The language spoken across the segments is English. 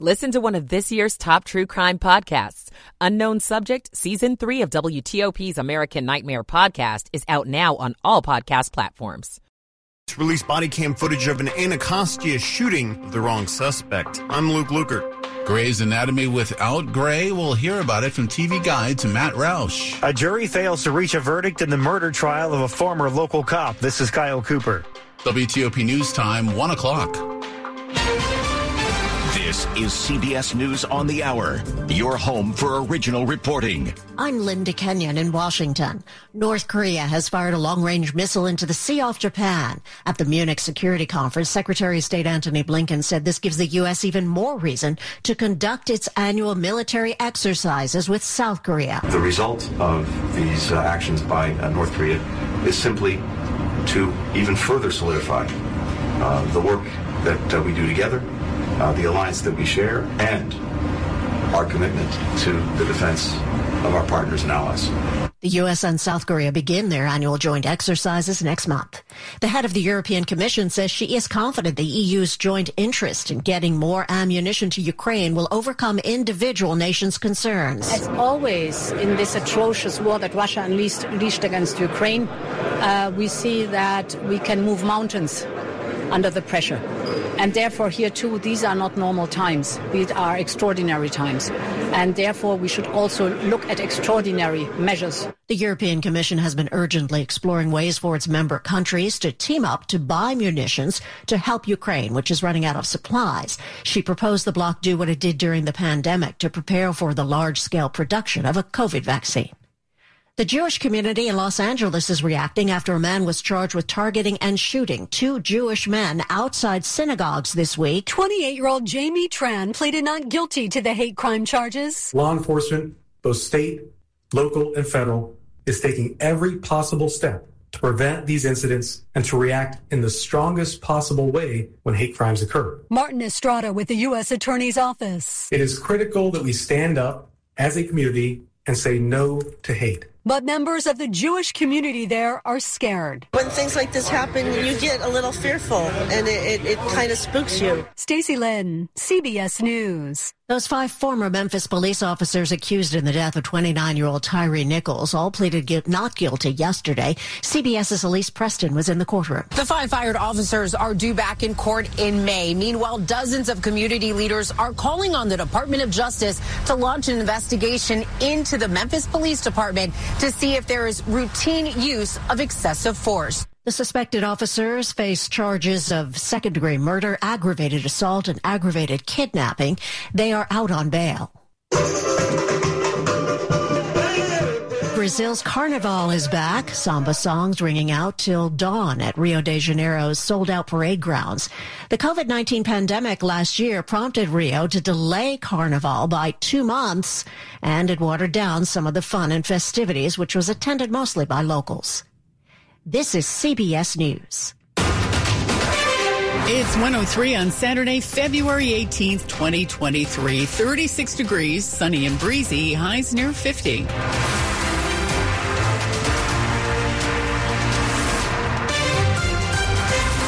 Listen to one of this year's top true crime podcasts. Unknown Subject, Season 3 of WTOP's American Nightmare podcast is out now on all podcast platforms. Released body cam footage of an Anacostia shooting of the wrong suspect. I'm Luke Lukert. Grey's Anatomy without Grey. We'll hear about it from TV Guide to Matt Roush. A jury fails to reach a verdict in the murder trial of a former local cop. This is Kyle Cooper. WTOP News Time, 1 o'clock. This is CBS News on the Hour, your home for original reporting. I'm Linda Kenyon in Washington. North Korea has fired a long-range missile into the sea off Japan. At the Munich Security Conference, Secretary of State Antony Blinken said this gives the U.S. even more reason to conduct its annual military exercises with South Korea. The result of these uh, actions by uh, North Korea is simply to even further solidify uh, the work that uh, we do together uh, the alliance that we share, and our commitment to the defense of our partners and allies. The U.S. and South Korea begin their annual joint exercises next month. The head of the European Commission says she is confident the EU's joint interest in getting more ammunition to Ukraine will overcome individual nations' concerns. As always, in this atrocious war that Russia unleashed, unleashed against Ukraine, uh, we see that we can move mountains under the pressure. And therefore, here too, these are not normal times. These are extraordinary times. And therefore, we should also look at extraordinary measures. The European Commission has been urgently exploring ways for its member countries to team up to buy munitions to help Ukraine, which is running out of supplies. She proposed the bloc do what it did during the pandemic to prepare for the large scale production of a COVID vaccine. The Jewish community in Los Angeles is reacting after a man was charged with targeting and shooting two Jewish men outside synagogues this week. 28-year-old Jaime Tran pleaded not guilty to the hate crime charges. Law enforcement, both state, local, and federal, is taking every possible step to prevent these incidents and to react in the strongest possible way when hate crimes occur. Martin Estrada with the U.S. Attorney's Office. It is critical that we stand up as a community and say no to hate. But members of the Jewish community there are scared. When things like this happen, you get a little fearful and it, it, it kind of spooks you. Stacy Lynn, CBS News. Those five former Memphis police officers accused in the death of 29-year-old Tyre Nichols all pleaded gu- not guilty yesterday. CBS's Elise Preston was in the courtroom. The five fired officers are due back in court in May. Meanwhile, dozens of community leaders are calling on the Department of Justice to launch an investigation into the Memphis Police Department to see if there is routine use of excessive force. The suspected officers face charges of second degree murder, aggravated assault, and aggravated kidnapping. They are out on bail. Brazil's Carnival is back. Samba songs ringing out till dawn at Rio de Janeiro's sold out parade grounds. The COVID-19 pandemic last year prompted Rio to delay Carnival by two months and it watered down some of the fun and festivities, which was attended mostly by locals. This is CBS News. It's 103 on Saturday, February 18th, 2023. 36 degrees, sunny and breezy, highs near 50.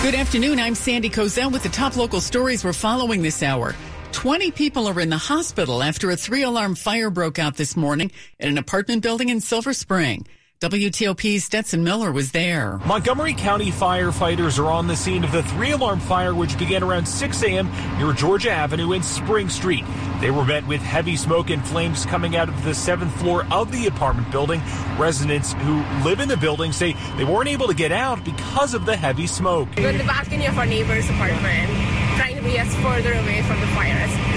Good afternoon. I'm Sandy Kozel with the top local stories we're following this hour. 20 people are in the hospital after a three alarm fire broke out this morning at an apartment building in Silver Spring. WTOP's Stetson Miller was there. Montgomery County firefighters are on the scene of the three alarm fire, which began around 6 a.m. near Georgia Avenue and Spring Street. They were met with heavy smoke and flames coming out of the seventh floor of the apartment building. Residents who live in the building say they weren't able to get out because of the heavy smoke. We're in the balcony of our neighbor's apartment, trying to be as further away from the fire as,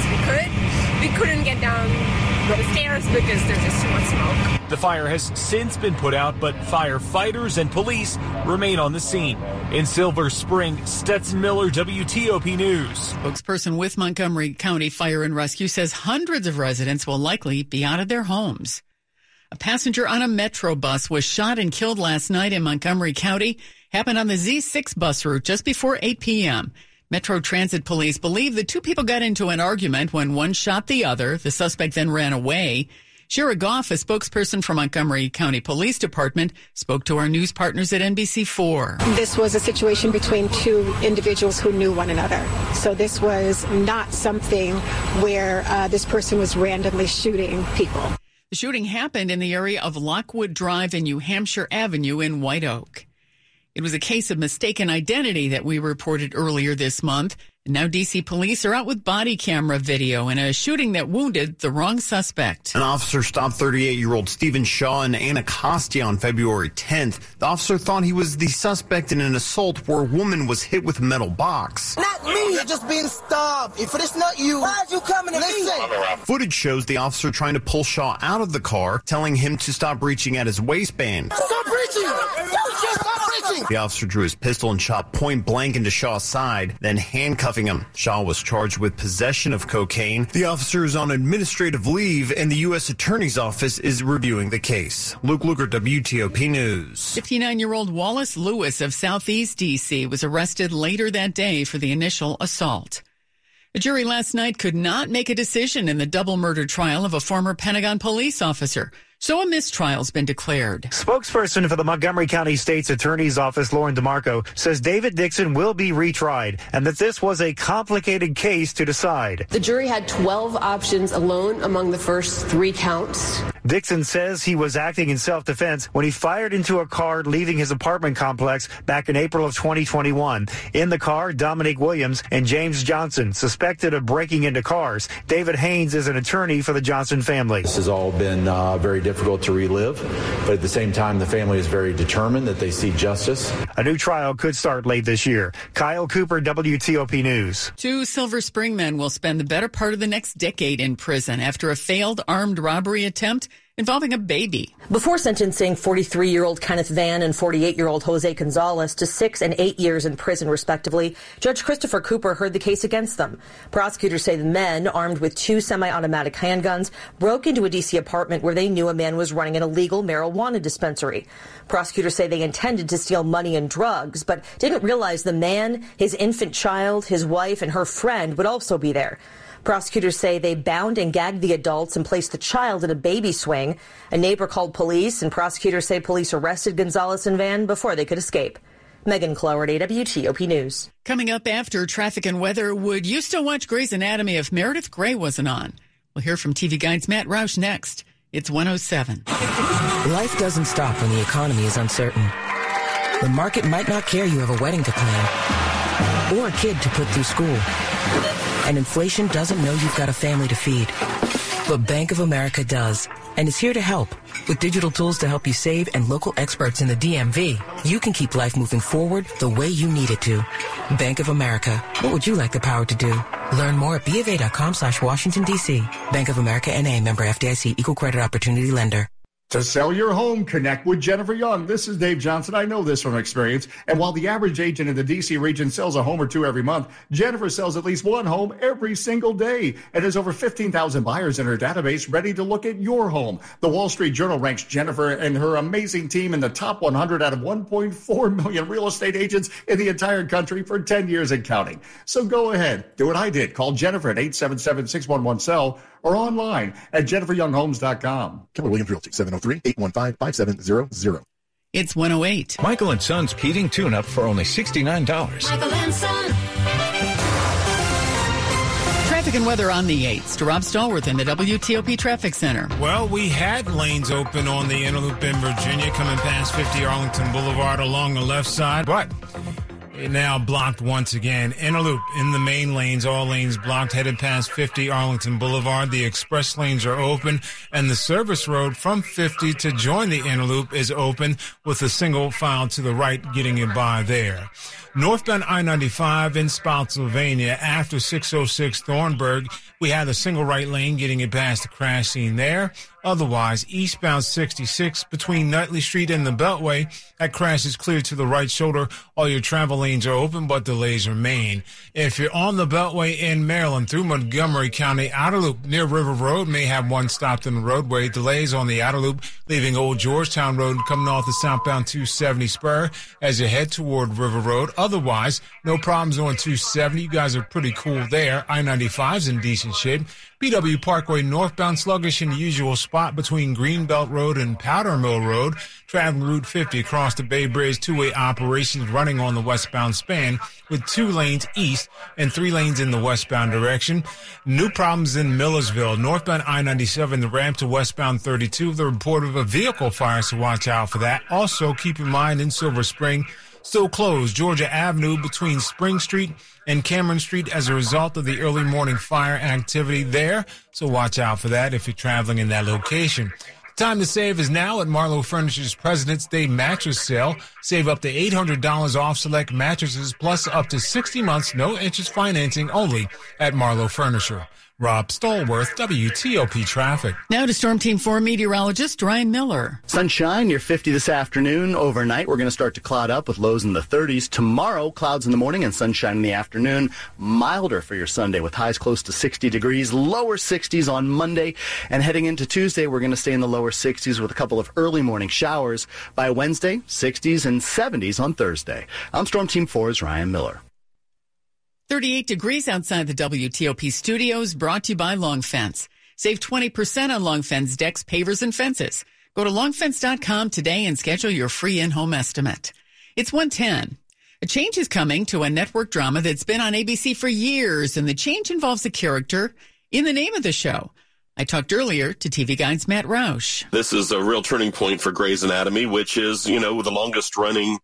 the stairs because there's just too much smoke. The fire has since been put out, but firefighters and police remain on the scene. In Silver Spring, Stetson Miller, WTOP News. Spokesperson with Montgomery County Fire and Rescue says hundreds of residents will likely be out of their homes. A passenger on a Metro bus was shot and killed last night in Montgomery County. Happened on the Z6 bus route just before 8 p.m. Metro Transit Police believe the two people got into an argument when one shot the other. The suspect then ran away. Shira Goff, a spokesperson for Montgomery County Police Department, spoke to our news partners at NBC4. This was a situation between two individuals who knew one another. So this was not something where uh, this person was randomly shooting people. The shooting happened in the area of Lockwood Drive and New Hampshire Avenue in White Oak. It was a case of mistaken identity that we reported earlier this month. Now DC police are out with body camera video in a shooting that wounded the wrong suspect. An officer stopped 38-year-old Stephen Shaw in Anacostia on February 10th. The officer thought he was the suspect in an assault where a woman was hit with a metal box. Not me, you're just being stopped. If it's not you, why are you coming to Listen. me? Footage shows the officer trying to pull Shaw out of the car, telling him to stop reaching at his waistband. Stop reaching! Stop! The officer drew his pistol and shot point blank into Shaw's side, then handcuffing him. Shaw was charged with possession of cocaine. The officer is on administrative leave, and the U.S. Attorney's Office is reviewing the case. Luke Lukert, WTOP News. 59 year old Wallace Lewis of Southeast D.C. was arrested later that day for the initial assault. A jury last night could not make a decision in the double murder trial of a former Pentagon police officer. So a mistrial's been declared. Spokesperson for the Montgomery County State's Attorney's Office, Lauren DeMarco, says David Dixon will be retried and that this was a complicated case to decide. The jury had 12 options alone among the first three counts. Dixon says he was acting in self-defense when he fired into a car leaving his apartment complex back in April of 2021. In the car, Dominique Williams and James Johnson, suspected of breaking into cars. David Haynes is an attorney for the Johnson family. This has all been uh, very difficult to relive, but at the same time, the family is very determined that they see justice. A new trial could start late this year. Kyle Cooper, WTOP News. Two Silver Spring men will spend the better part of the next decade in prison after a failed armed robbery attempt involving a baby. Before sentencing 43 year old Kenneth Van and 48 year old Jose Gonzalez to six and eight years in prison, respectively, Judge Christopher Cooper heard the case against them. Prosecutors say the men, armed with two semi automatic handguns, broke into a D.C. apartment where they knew a man was running an illegal marijuana dispensary. Prosecutors say they intended to steal money and drugs, but didn't realize the man, his infant child, his wife, and her friend would also be there. Prosecutors say they bound and gagged the adults and placed the child in a baby swing. A neighbor called police, and prosecutors say police arrested Gonzalez and Van before they could escape. Megan Cloherty, WTOP News. Coming up after traffic and weather, would you still watch Grey's Anatomy if Meredith Grey wasn't on? We'll hear from TV Guide's Matt Roush next. It's 107. Life doesn't stop when the economy is uncertain. The market might not care you have a wedding to plan or a kid to put through school and inflation doesn't know you've got a family to feed. But Bank of America does, and is here to help. With digital tools to help you save and local experts in the DMV, you can keep life moving forward the way you need it to. Bank of America. What would you like the power to do? Learn more at BofA.com slash Washington, D.C. Bank of America NA member FDIC equal credit opportunity lender. To sell your home, connect with Jennifer Young. This is Dave Johnson. I know this from experience. And while the average agent in the DC region sells a home or two every month, Jennifer sells at least one home every single day and has over 15,000 buyers in her database ready to look at your home. The Wall Street Journal ranks Jennifer and her amazing team in the top 100 out of 1.4 million real estate agents in the entire country for 10 years and counting. So go ahead, do what I did. Call Jennifer at 877-611-SELL or online at jenniferyounghomes.com. Keller Williams Realty, oh 703-815-5700. It's 108. Michael and Son's heating tune-up for only $69. Michael and Son. Traffic and weather on the 8th. To Rob Stallworth in the WTOP Traffic Center. Well, we had lanes open on the inner loop in Virginia coming past 50 Arlington Boulevard along the left side, but now blocked once again. Inner loop in the main lanes, all lanes blocked, headed past 50 Arlington Boulevard. The express lanes are open, and the service road from 50 to join the inner loop is open with a single file to the right getting it by there. Northbound I-95 in Spotsylvania after 606 Thornburg, we had a single right lane getting it past the crash scene there. Otherwise, eastbound 66 between Nutley Street and the Beltway, that crash is clear to the right shoulder. All your travel lanes are open, but delays remain. If you're on the Beltway in Maryland through Montgomery County, outer loop near River Road may have one stopped in the roadway. Delays on the outer loop, leaving Old Georgetown Road coming off the southbound 270 spur as you head toward River Road. Otherwise, no problems on 270. You guys are pretty cool there. I-95's in decent shape. BW Parkway northbound sluggish in the usual spot between Greenbelt Road and Powder Mill Road. Traveling Route 50 across the Bay Bridge two-way operations running on the westbound span with two lanes east and three lanes in the westbound direction. New problems in Millersville. Northbound I-97, the ramp to westbound 32. The report of a vehicle fire, so watch out for that. Also, keep in mind in Silver Spring, still closed Georgia Avenue between Spring Street and Cameron Street as a result of the early morning fire activity there. So watch out for that if you're traveling in that location. Time to save is now at Marlowe Furniture's President's Day mattress sale. Save up to $800 off select mattresses plus up to 60 months no interest financing only at Marlowe Furniture. Rob Stallworth, WTOP Traffic. Now to Storm Team 4 meteorologist Ryan Miller. Sunshine near 50 this afternoon. Overnight, we're going to start to cloud up with lows in the 30s. Tomorrow, clouds in the morning and sunshine in the afternoon. Milder for your Sunday with highs close to 60 degrees. Lower 60s on Monday. And heading into Tuesday, we're going to stay in the lower 60s with a couple of early morning showers. By Wednesday, 60s and 70s on Thursday. I'm Storm Team 4's Ryan Miller. 38 degrees outside the WTOP studios, brought to you by Long Fence. Save 20% on Long Fence decks, pavers, and fences. Go to longfence.com today and schedule your free in-home estimate. It's 110. A change is coming to a network drama that's been on ABC for years, and the change involves a character in the name of the show. I talked earlier to TV Guide's Matt Roush. This is a real turning point for Grey's Anatomy, which is, you know, the longest running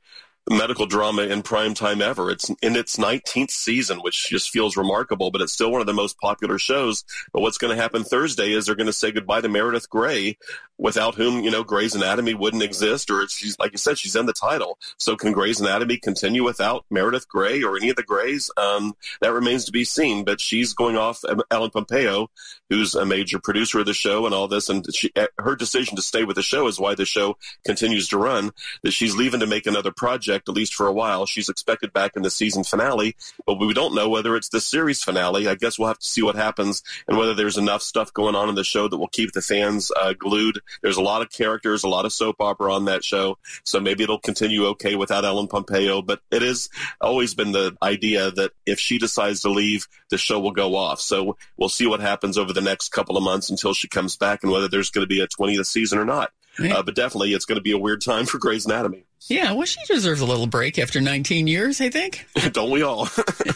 medical drama in prime time ever. It's in its 19th season, which just feels remarkable, but it's still one of the most popular shows. But what's going to happen Thursday is they're going to say goodbye to Meredith Grey, without whom, you know, Grey's Anatomy wouldn't exist, or she's, like you said, she's in the title. So can Grey's Anatomy continue without Meredith Grey or any of the Greys? Um, that remains to be seen, but she's going off Ellen Pompeo, who's a major producer of the show and all this. And she, her decision to stay with the show is why the show continues to run, that she's leaving to make another project project, at least for a while. She's expected back in the season finale, but we don't know whether it's the series finale. I guess we'll have to see what happens and whether there's enough stuff going on in the show that will keep the fans uh, glued. There's a lot of characters, a lot of soap opera on that show, so maybe it'll continue okay without Ellen Pompeo. But it has always been the idea that if she decides to leave, the show will go off. So we'll see what happens over the next couple of months until she comes back and whether there's going to be a 20th season or not. Uh, but definitely, it's going to be a weird time for Grey's Anatomy. Yeah, well, she deserves a little break after 19 years, I think. Don't we all?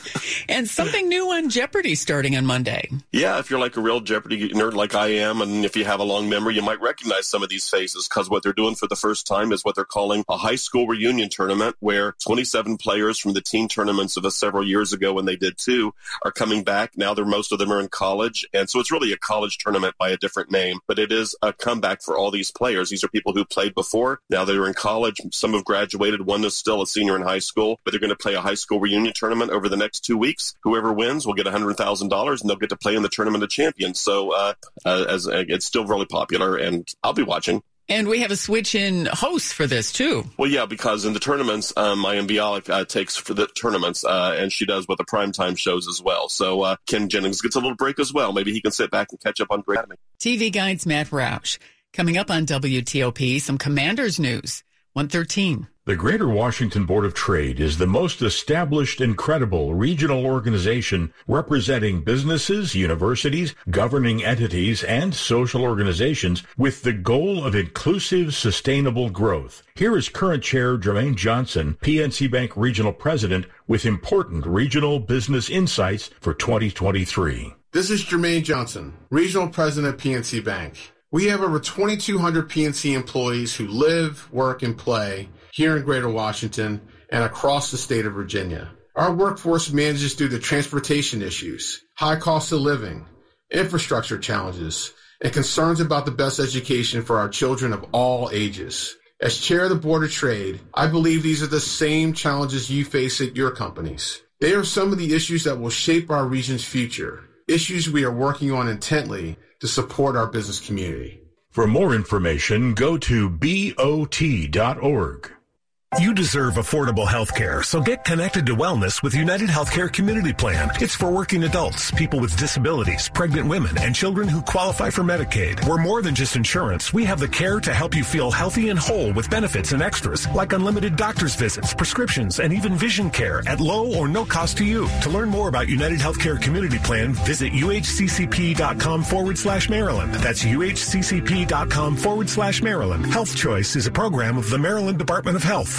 and something new on Jeopardy starting on Monday. Yeah, if you're like a real Jeopardy nerd like I am, and if you have a long memory, you might recognize some of these faces because what they're doing for the first time is what they're calling a high school reunion tournament where 27 players from the teen tournaments of a several years ago when they did two are coming back. Now they're most of them are in college. And so it's really a college tournament by a different name, but it is a comeback for all these players. These are people who played before. Now they're in college. Some have graduated. One is still a senior in high school, but they're going to play a high school reunion tournament over the next two weeks. Whoever wins will get $100,000 and they'll get to play in the tournament of champions. So, uh, uh, as uh, it's still really popular and I'll be watching. And we have a switch in hosts for this too. Well, yeah, because in the tournaments, um, Mayim Bialik uh, takes for the tournaments, uh, and she does with the primetime shows as well. So uh, Ken Jennings gets a little break as well. Maybe he can sit back and catch up on Anatomy. TV Guide's Matt Roush. Coming up on WTOP, some Commanders news. 113. The Greater Washington Board of Trade is the most established and credible regional organization representing businesses, universities, governing entities, and social organizations with the goal of inclusive, sustainable growth. Here is current chair Jermaine Johnson, PNC Bank Regional President, with important regional business insights for 2023. This is Jermaine Johnson, Regional President of PNC Bank. We have over 2,200 PNC employees who live, work, and play here in Greater Washington and across the state of Virginia. Our workforce manages through the transportation issues, high cost of living, infrastructure challenges, and concerns about the best education for our children of all ages. As chair of the Board of Trade, I believe these are the same challenges you face at your companies. They are some of the issues that will shape our region's future, issues we are working on intently to support our business community. For more information, go to BOT.org. You deserve affordable health care, so get connected to wellness with United Healthcare Community Plan. It's for working adults, people with disabilities, pregnant women, and children who qualify for Medicaid. We're more than just insurance. We have the care to help you feel healthy and whole with benefits and extras like unlimited doctor's visits, prescriptions, and even vision care at low or no cost to you. To learn more about United Healthcare Community Plan, visit uhccp.com forward slash Maryland. That's uhccp.com forward slash Maryland. Health Choice is a program of the Maryland Department of Health.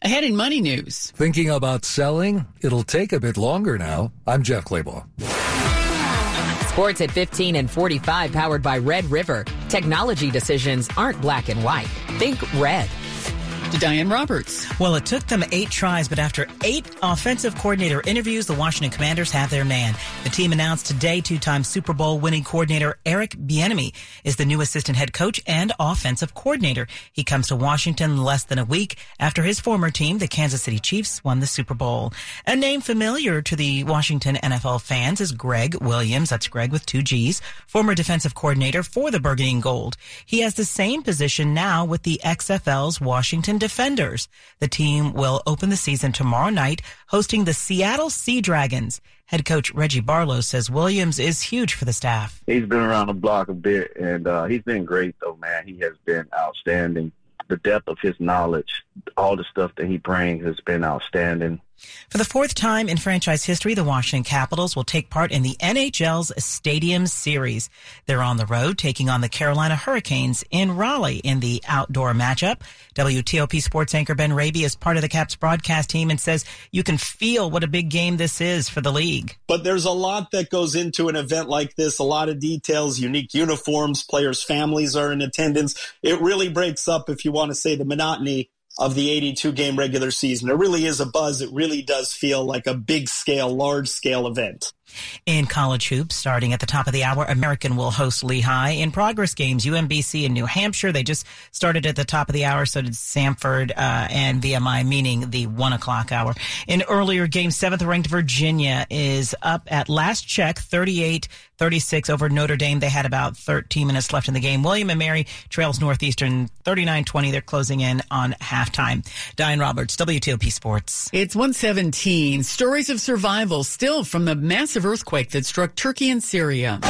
Ahead in money news. Thinking about selling? It'll take a bit longer now. I'm Jeff Clabaugh. Sports at 15 and 45 powered by Red River. Technology decisions aren't black and white. Think red to Diane Roberts. Well, it took them eight tries, but after eight offensive coordinator interviews, the Washington Commanders have their man. The team announced today two-time Super Bowl winning coordinator Eric Bieniemy is the new assistant head coach and offensive coordinator. He comes to Washington less than a week after his former team, the Kansas City Chiefs, won the Super Bowl. A name familiar to the Washington NFL fans is Gregg Williams. That's Greg with two G's, former defensive coordinator for the Burgundy Gold. He has the same position now with the XFL's Washington Defenders. The team will open the season tomorrow night hosting the Seattle Sea Dragons. Head coach Reggie Barlow says Williams is huge for the staff. He's been around the block a bit, and uh, he's been great, though, man. He has been outstanding. The depth of his knowledge, all the stuff that he brings has been outstanding. For the fourth time in franchise history, the Washington Capitals will take part in the NHL's Stadium Series. They're on the road taking on the Carolina Hurricanes in Raleigh in the outdoor matchup. WTOP sports anchor Ben Raby is part of the Caps broadcast team and says you can feel what a big game this is for the league. But there's a lot that goes into an event like this, a lot of details, unique uniforms, players' families are in attendance. It really breaks up, if you want to say, the monotony of the 82 game regular season. There really is a buzz. It really does feel like a big scale, large scale event. In college hoops, starting at the top of the hour, American will host Lehigh. In progress games, UMBC and New Hampshire, they just started at the top of the hour. So did Samford uh, and VMI, meaning the one o'clock hour. In earlier games, seventh ranked Virginia is up at last check, 38 36 over Notre Dame. They had about 13 minutes left in the game. William and Mary trails Northeastern 39 20. They're closing in on halftime. Diane Roberts, WTOP Sports. It's 117. Stories of survival still from the massive earthquake that struck Turkey and Syria.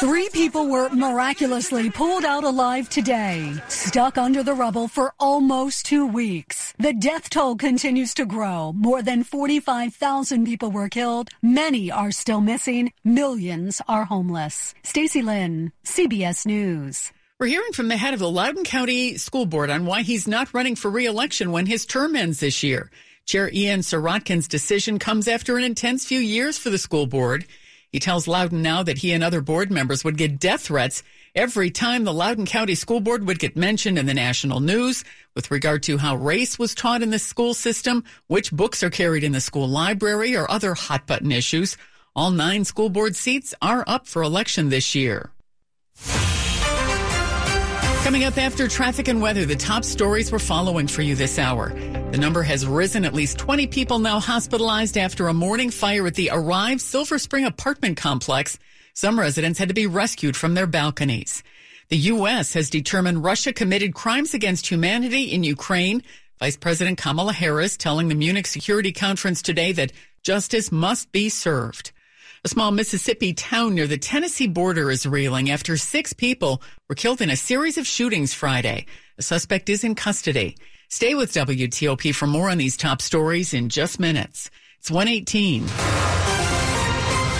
Three people were miraculously pulled out alive today, stuck under the rubble for almost two weeks. The death toll continues to grow. More than 45,000 people were killed. Many are still missing. Millions are homeless. Stacy Lynn, CBS News. We're hearing from the head of the Loudoun County School Board on why he's not running for reelection when his term ends this year. Chair Ian Serotkin's decision comes after an intense few years for the school board. He tells Loudoun now that he and other board members would get death threats every time the Loudoun County School Board would get mentioned in the national news with regard to how race was taught in the school system, which books are carried in the school library, or other hot button issues. All nine school board seats are up for election this year. Coming up after traffic and weather, the top stories we're following for you this hour. The number has risen. At least 20 people now hospitalized after a morning fire at the Arrive Silver Spring apartment complex. Some residents had to be rescued from their balconies. The U.S. has determined Russia committed crimes against humanity in Ukraine. Vice President Kamala Harris telling the Munich Security Conference today that justice must be served. A small Mississippi town near the Tennessee border is reeling after six people were killed in a series of shootings Friday. The suspect is in custody. Stay with WTOP for more on these top stories in just minutes. It's 118.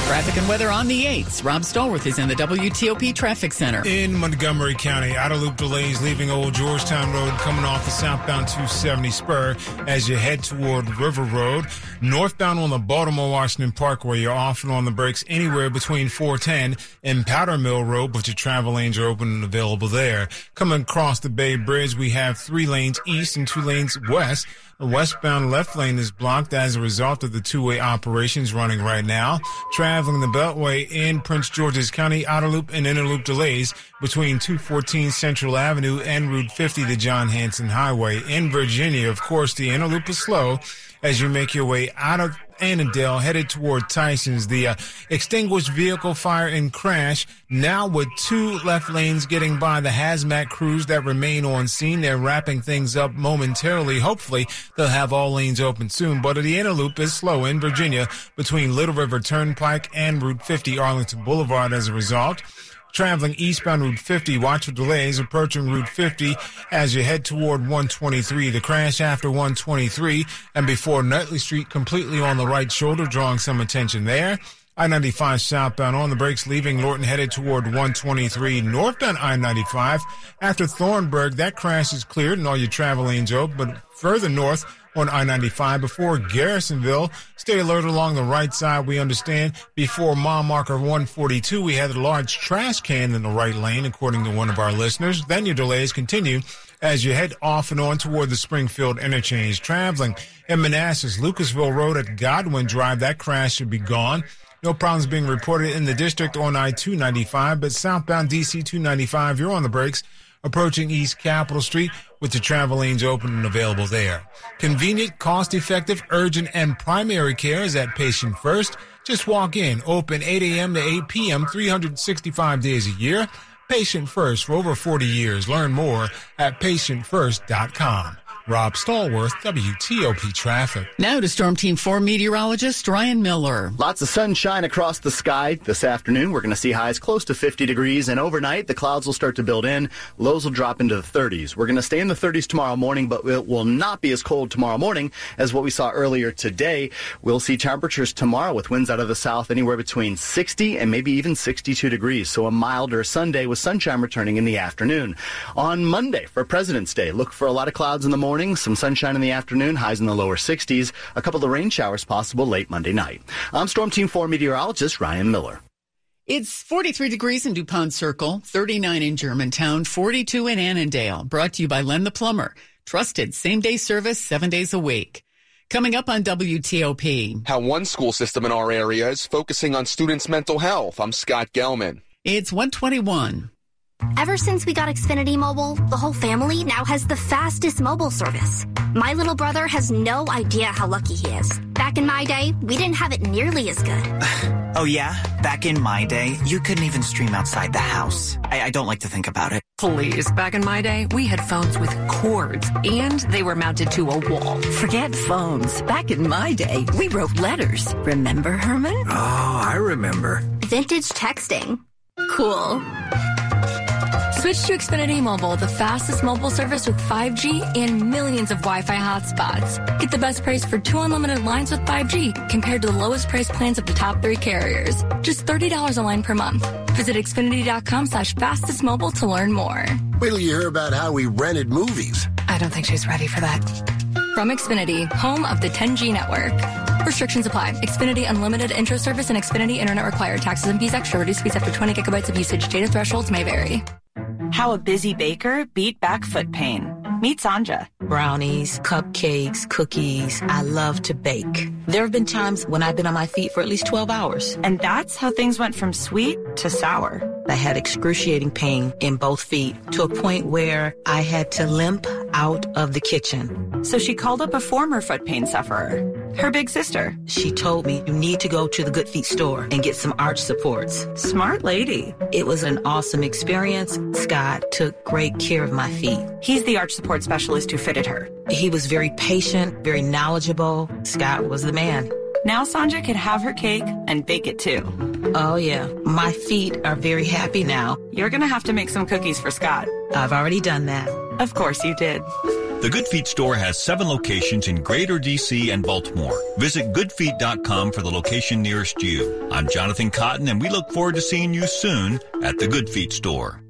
Traffic and weather on the 8th. Rob Stallworth is in the WTOP Traffic Center. In Montgomery County, outer loop delays leaving Old Georgetown Road coming off the southbound 270 spur as you head toward River Road. Northbound on the Baltimore Washington Parkway, you're off and on the brakes anywhere between 410 and Powder Mill Road, but your travel lanes are open and available there. Coming across the Bay Bridge, we have three lanes east and two lanes west. The westbound left lane is blocked as a result of the two-way operations running right now. Traveling the Beltway in Prince George's County, outer loop and inner loop delays between 214 Central Avenue and Route 50, the John Hanson Highway. In Virginia, of course, the inner loop is slow as you make your way out of Annandale headed toward Tyson's. The uh, extinguished vehicle fire and crash now with two left lanes getting by the hazmat crews that remain on scene. They're wrapping things up momentarily. Hopefully they'll have all lanes open soon, but the inner loop is slow in Virginia between Little River Turnpike and Route 50 Arlington Boulevard as a result traveling eastbound Route 50. Watch for delays approaching Route 50 as you head toward 123. The crash after 123 and before Nutley Street completely on the right shoulder, drawing some attention there. I-95 southbound on the brakes, leaving Lorton headed toward 123 northbound I-95. After Thornburg, that crash is cleared and all your travel lanes open, but further north on I-95 before Garrisonville. Stay alert along the right side. We understand before mile marker 142, we had a large trash can in the right lane, according to one of our listeners. Then your delays continue as you head off and on toward the Springfield interchange. Traveling in Manassas, Lucasville Road at Godwin Drive, that crash should be gone. No problems being reported in the district on I-295, but southbound DC 295, you're on the brakes approaching East Capitol Street with the travel lanes open and available there. Convenient, cost-effective, urgent, and primary care is at Patient First. Just walk in, open 8 a.m. to 8 p.m., 365 days a year. Patient First for over 40 years. Learn more at patientfirst.com. Rob Stallworth, WTOP Traffic. Now to Storm Team 4 meteorologist Ryan Miller. Lots of sunshine across the sky this afternoon. We're going to see highs close to 50 degrees, and overnight the clouds will start to build in. Lows will drop into the 30s. We're going to stay in the 30s tomorrow morning, but it will not be as cold tomorrow morning as what we saw earlier today. We'll see temperatures tomorrow with winds out of the south anywhere between 60 and maybe even 62 degrees. So a milder Sunday with sunshine returning in the afternoon. On Monday for President's Day, look for a lot of clouds in the morning morning, some sunshine in the afternoon, highs in the lower 60s, a couple of rain showers possible late Monday night. I'm Storm Team 4 meteorologist Ryan Miller. It's 43 degrees in DuPont Circle, 39 in Germantown, 42 in Annandale. Brought to you by Len the Plumber. Trusted same day service seven days a week. Coming up on WTOP. How one school system in our area is focusing on students' mental health. I'm Scott Gelman. It's 121. Ever since we got Xfinity Mobile, the whole family now has the fastest mobile service. My little brother has no idea how lucky he is. Back in my day, we didn't have it nearly as good. oh, yeah? Back in my day, you couldn't even stream outside the house. I, I don't like to think about it. Please, back in my day, we had phones with cords and they were mounted to a wall. Forget phones. Back in my day, we wrote letters. Remember, Herman? Oh, I remember. Vintage texting. Cool. Switch to Xfinity Mobile, the fastest mobile service with 5G and millions of Wi-Fi hotspots. Get the best price for two unlimited lines with 5G compared to the lowest price plans of the top three carriers. Just $30 a line per month. Visit Xfinity.com slash fastest mobile to learn more. Wait till you hear about how we rented movies. I don't think she's ready for that. From Xfinity, home of the 10G network. Restrictions apply. Xfinity Unlimited intro service and Xfinity Internet required. Taxes and fees extra. Reduced speeds after 20 gigabytes of usage. Data thresholds may vary. How a busy baker beat back foot pain. Meet Sanja. Brownies, cupcakes, cookies. I love to bake. There have been times when I've been on my feet for at least 12 hours. And that's how things went from sweet to sour. I had excruciating pain in both feet to a point where I had to limp out of the kitchen. So she called up a former foot pain sufferer, her big sister. She told me, you need to go to the Good Feet store and get some arch supports. Smart lady. It was an awesome experience. Scott took great care of my feet. He's the arch support specialist who fitted her. He was very patient, very knowledgeable. Scott was the man. Now Sanja can have her cake and bake it too. Oh yeah, my feet are very happy now. You're gonna have to make some cookies for Scott. I've already done that. Of course you did. The Good Feet store has seven locations in Greater DC and Baltimore. Visit goodfeet.com for the location nearest you. I'm Jonathan Cotton, and we look forward to seeing you soon at the Good Feet store.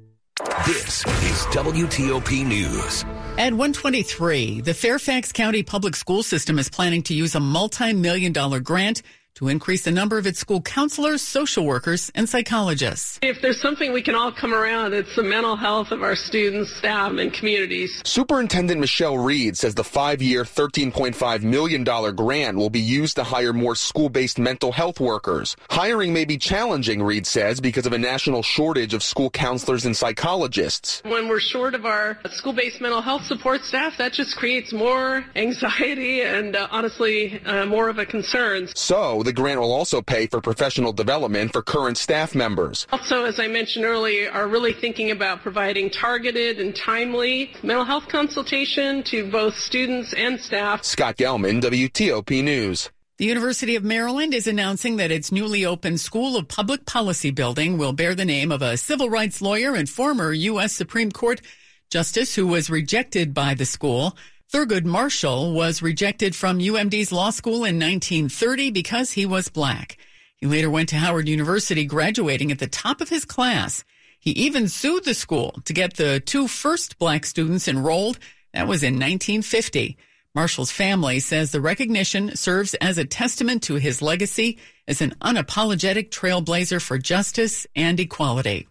This is WTOP News. At 123, the Fairfax County Public School System is planning to use a multi-million dollar grant to increase the number of its school counselors, social workers, and psychologists. If there's something we can all come around, it's the mental health of our students, staff, and communities. Superintendent Michelle Reid says the five-year, $13.5 million grant will be used to hire more school-based mental health workers. Hiring may be challenging, Reid says, because of a national shortage of school counselors and psychologists. When we're short of our school-based mental health support staff, that just creates more anxiety and uh, honestly uh, more of a concern. So, the grant will also pay for professional development for current staff members. Also, as I mentioned earlier, are really thinking about providing targeted and timely mental health consultation to both students and staff. Scott Gelman, WTOP News. The University of Maryland is announcing that its newly opened School of Public Policy building will bear the name of a civil rights lawyer and former U.S. Supreme Court justice who was rejected by the school. Thurgood Marshall was rejected from UMD's law school in 1930 because he was black. He later went to Howard University, graduating at the top of his class. He even sued the school to get the two first black students enrolled. That was in 1950. Marshall's family says the recognition serves as a testament to his legacy as an unapologetic trailblazer for justice and equality.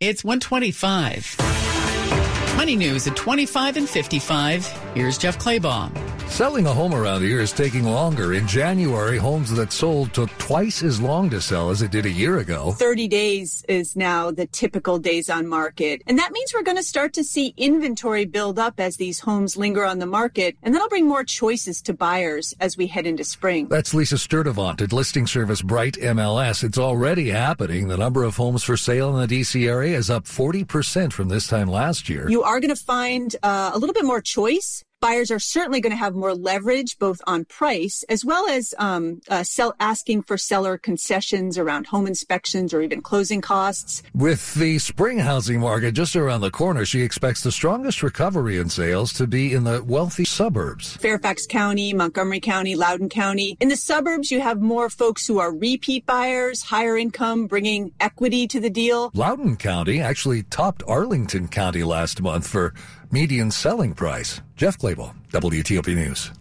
It's 125. Money News at 25 and 55. Here's Jeff Clabaugh. Selling a home around here is taking longer. In January, homes that sold took twice as long to sell as it did a year ago. 30 days is now the typical days on market. And that means we're going to start to see inventory build up as these homes linger on the market. And that'll bring more choices to buyers as we head into spring. That's Lisa Sturtevant at listing service Bright MLS. It's already happening. The number of homes for sale in the DC area is up 40% from this time last year. You are going to find uh, a little bit more choice buyers are certainly going to have more leverage both on price as well as um, uh, sell, asking for seller concessions around home inspections or even closing costs. With the spring housing market just around the corner, she expects the strongest recovery in sales to be in the wealthy suburbs. Fairfax County, Montgomery County, Loudoun County. In the suburbs, you have more folks who are repeat buyers, higher income, bringing equity to the deal. Loudoun County actually topped Arlington County last month for median selling price. Jeff Clabaugh, WTOP News.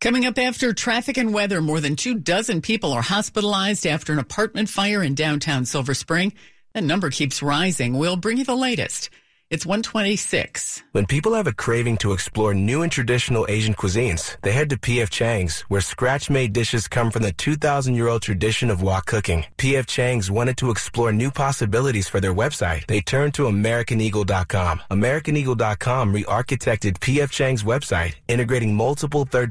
Coming up after traffic and weather, more than two dozen people are hospitalized after an apartment fire in downtown Silver Spring. That number keeps rising. We'll bring you the latest. It's 126. When people have a craving to explore new and traditional Asian cuisines, they head to PF Chang's, where scratch-made dishes come from the 2,000-year-old tradition of wok cooking. PF Chang's wanted to explore new possibilities for their website. They turned to AmericanEagle.com. AmericanEagle.com re-architected PF Chang's website, integrating multiple third